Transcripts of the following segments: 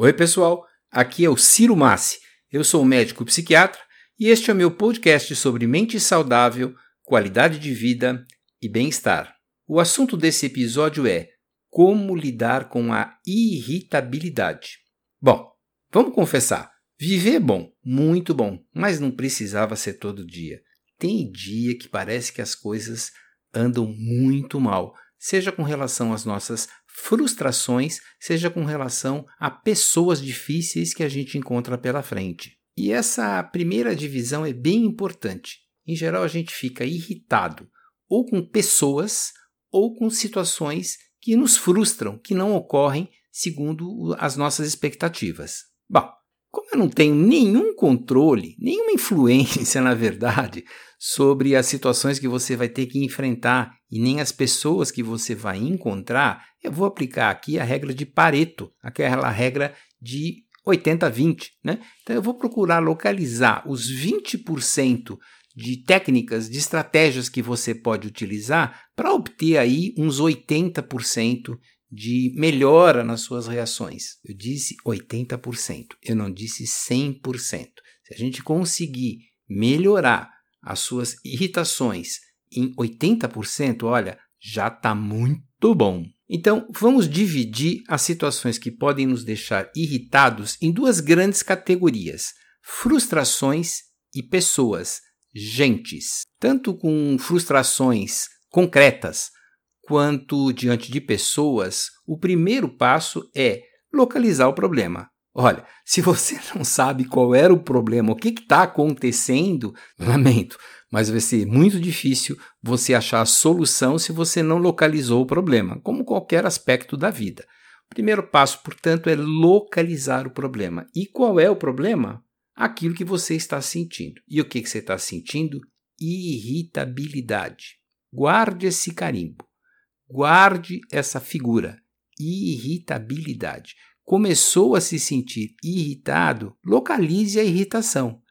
Oi, pessoal. Aqui é o Ciro Massi. Eu sou médico psiquiatra e este é o meu podcast sobre mente saudável, qualidade de vida e bem-estar. O assunto desse episódio é como lidar com a irritabilidade. Bom, vamos confessar. Viver é bom, muito bom, mas não precisava ser todo dia. Tem dia que parece que as coisas andam muito mal, seja com relação às nossas frustrações, seja com relação a pessoas difíceis que a gente encontra pela frente. E essa primeira divisão é bem importante. Em geral, a gente fica irritado ou com pessoas ou com situações que nos frustram, que não ocorrem segundo as nossas expectativas. Bom, como eu não tenho nenhum controle, nenhuma influência, na verdade, sobre as situações que você vai ter que enfrentar e nem as pessoas que você vai encontrar, eu vou aplicar aqui a regra de Pareto, aquela regra de 80-20. Né? Então eu vou procurar localizar os 20% de técnicas, de estratégias que você pode utilizar para obter aí uns 80% de melhora nas suas reações. Eu disse 80%, eu não disse 100%. Se a gente conseguir melhorar as suas irritações em 80%, olha, já está muito bom. Então, vamos dividir as situações que podem nos deixar irritados em duas grandes categorias: frustrações e pessoas, gentes. Tanto com frustrações concretas quanto diante de pessoas, o primeiro passo é localizar o problema. Olha, se você não sabe qual era o problema, o que está acontecendo, lamento, mas vai ser muito difícil você achar a solução se você não localizou o problema, como qualquer aspecto da vida. O primeiro passo, portanto, é localizar o problema. E qual é o problema? Aquilo que você está sentindo. E o que, que você está sentindo? Irritabilidade. Guarde esse carimbo. Guarde essa figura. Irritabilidade. Começou a se sentir irritado, localize a irritação.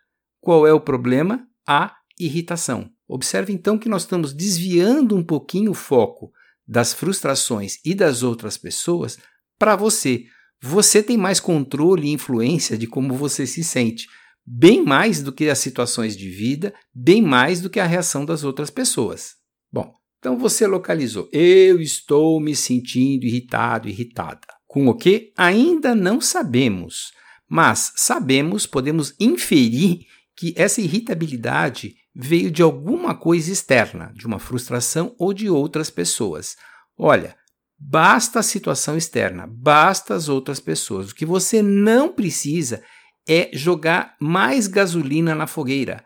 Qual é o problema? A irritação. Observe então que nós estamos desviando um pouquinho o foco das frustrações e das outras pessoas para você. Você tem mais controle e influência de como você se sente, bem mais do que as situações de vida, bem mais do que a reação das outras pessoas. Bom, então você localizou. Eu estou me sentindo irritado, irritada. Com o que ainda não sabemos, mas sabemos, podemos inferir que essa irritabilidade veio de alguma coisa externa, de uma frustração ou de outras pessoas. Olha, basta a situação externa, basta as outras pessoas. O que você não precisa é jogar mais gasolina na fogueira,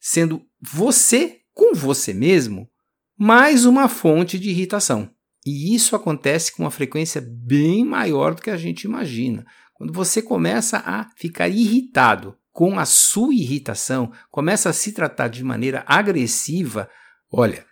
sendo você com você mesmo mais uma fonte de irritação. E isso acontece com uma frequência bem maior do que a gente imagina. Quando você começa a ficar irritado com a sua irritação, começa a se tratar de maneira agressiva, olha,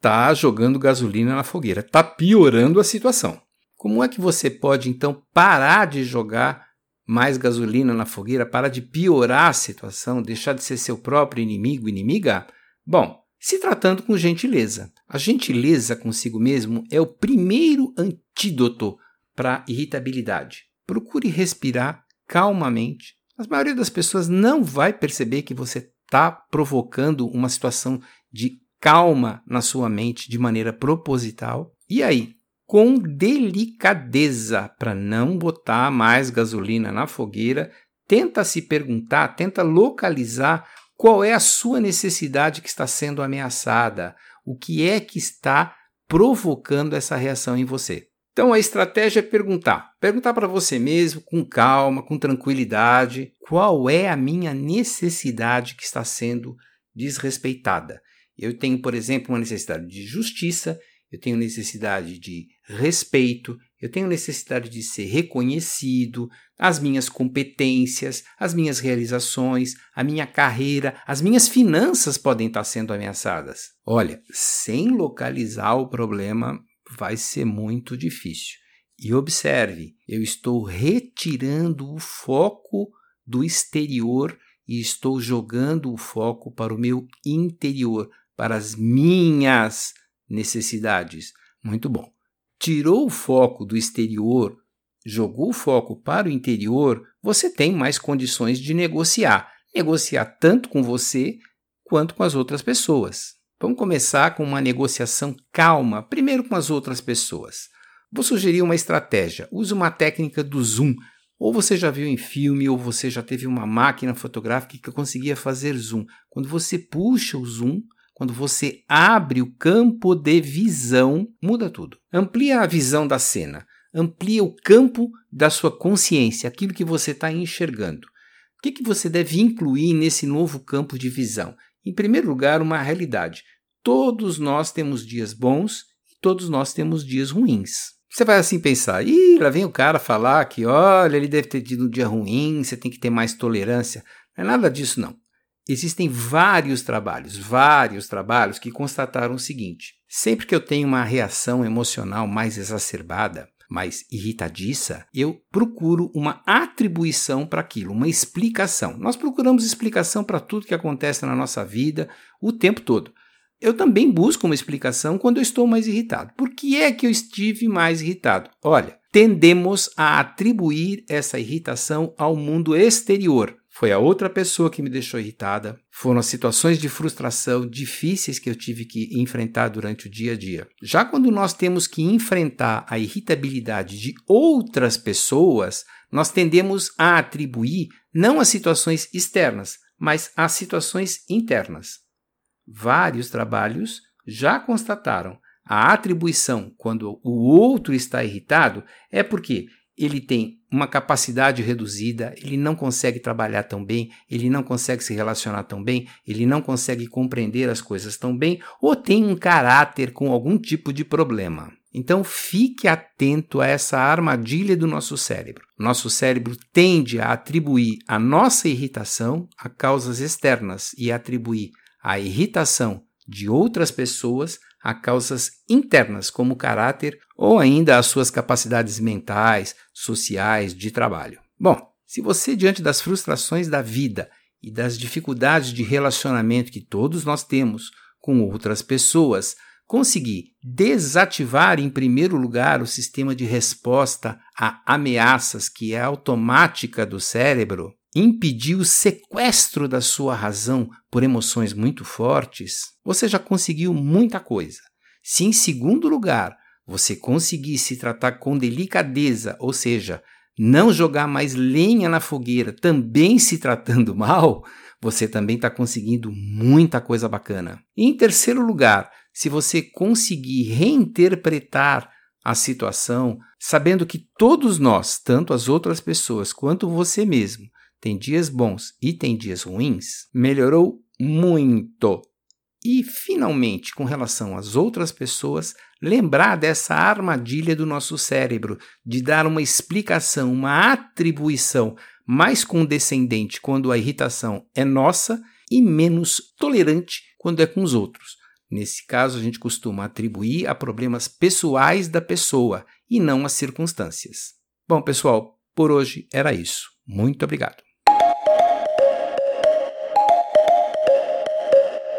tá jogando gasolina na fogueira, tá piorando a situação. Como é que você pode então parar de jogar mais gasolina na fogueira, parar de piorar a situação, deixar de ser seu próprio inimigo, inimiga? Bom, se tratando com gentileza. A gentileza consigo mesmo é o primeiro antídoto para irritabilidade. Procure respirar calmamente. A maioria das pessoas não vai perceber que você está provocando uma situação de calma na sua mente de maneira proposital. E aí, com delicadeza, para não botar mais gasolina na fogueira, tenta se perguntar, tenta localizar qual é a sua necessidade que está sendo ameaçada? O que é que está provocando essa reação em você? Então a estratégia é perguntar. Perguntar para você mesmo, com calma, com tranquilidade, qual é a minha necessidade que está sendo desrespeitada. Eu tenho, por exemplo, uma necessidade de justiça, eu tenho necessidade de respeito, eu tenho necessidade de ser reconhecido, as minhas competências, as minhas realizações, a minha carreira, as minhas finanças podem estar sendo ameaçadas. Olha, sem localizar o problema vai ser muito difícil. E observe, eu estou retirando o foco do exterior e estou jogando o foco para o meu interior, para as minhas necessidades. Muito bom tirou o foco do exterior, jogou o foco para o interior, você tem mais condições de negociar. Negociar tanto com você quanto com as outras pessoas. Vamos começar com uma negociação calma, primeiro com as outras pessoas. Vou sugerir uma estratégia. Use uma técnica do zoom. Ou você já viu em filme, ou você já teve uma máquina fotográfica que conseguia fazer zoom. Quando você puxa o zoom, quando você abre o campo de visão, muda tudo. Amplia a visão da cena, amplia o campo da sua consciência, aquilo que você está enxergando. O que, que você deve incluir nesse novo campo de visão? Em primeiro lugar, uma realidade. Todos nós temos dias bons e todos nós temos dias ruins. Você vai assim pensar, ih, lá vem o cara falar que, olha, ele deve ter tido um dia ruim, você tem que ter mais tolerância. Não é nada disso, não. Existem vários trabalhos, vários trabalhos que constataram o seguinte: sempre que eu tenho uma reação emocional mais exacerbada, mais irritadiça, eu procuro uma atribuição para aquilo, uma explicação. Nós procuramos explicação para tudo que acontece na nossa vida o tempo todo. Eu também busco uma explicação quando eu estou mais irritado. Por que é que eu estive mais irritado? Olha, tendemos a atribuir essa irritação ao mundo exterior. Foi a outra pessoa que me deixou irritada. Foram as situações de frustração difíceis que eu tive que enfrentar durante o dia a dia. Já quando nós temos que enfrentar a irritabilidade de outras pessoas, nós tendemos a atribuir não as situações externas, mas as situações internas. Vários trabalhos já constataram a atribuição quando o outro está irritado é porque ele tem uma capacidade reduzida, ele não consegue trabalhar tão bem, ele não consegue se relacionar tão bem, ele não consegue compreender as coisas tão bem ou tem um caráter com algum tipo de problema. Então fique atento a essa armadilha do nosso cérebro. Nosso cérebro tende a atribuir a nossa irritação a causas externas e atribuir a irritação de outras pessoas a causas internas, como caráter ou ainda as suas capacidades mentais, sociais, de trabalho. Bom, se você, diante das frustrações da vida e das dificuldades de relacionamento que todos nós temos com outras pessoas, conseguir desativar, em primeiro lugar, o sistema de resposta a ameaças que é automática do cérebro, impedir o sequestro da sua razão por emoções muito fortes, você já conseguiu muita coisa. Se, em segundo lugar, você conseguir se tratar com delicadeza, ou seja, não jogar mais lenha na fogueira, também se tratando mal, você também está conseguindo muita coisa bacana. Em terceiro lugar, se você conseguir reinterpretar a situação, sabendo que todos nós, tanto as outras pessoas quanto você mesmo, tem dias bons e tem dias ruins, melhorou muito. E, finalmente, com relação às outras pessoas, lembrar dessa armadilha do nosso cérebro de dar uma explicação, uma atribuição mais condescendente quando a irritação é nossa e menos tolerante quando é com os outros. Nesse caso, a gente costuma atribuir a problemas pessoais da pessoa e não às circunstâncias. Bom, pessoal, por hoje era isso. Muito obrigado.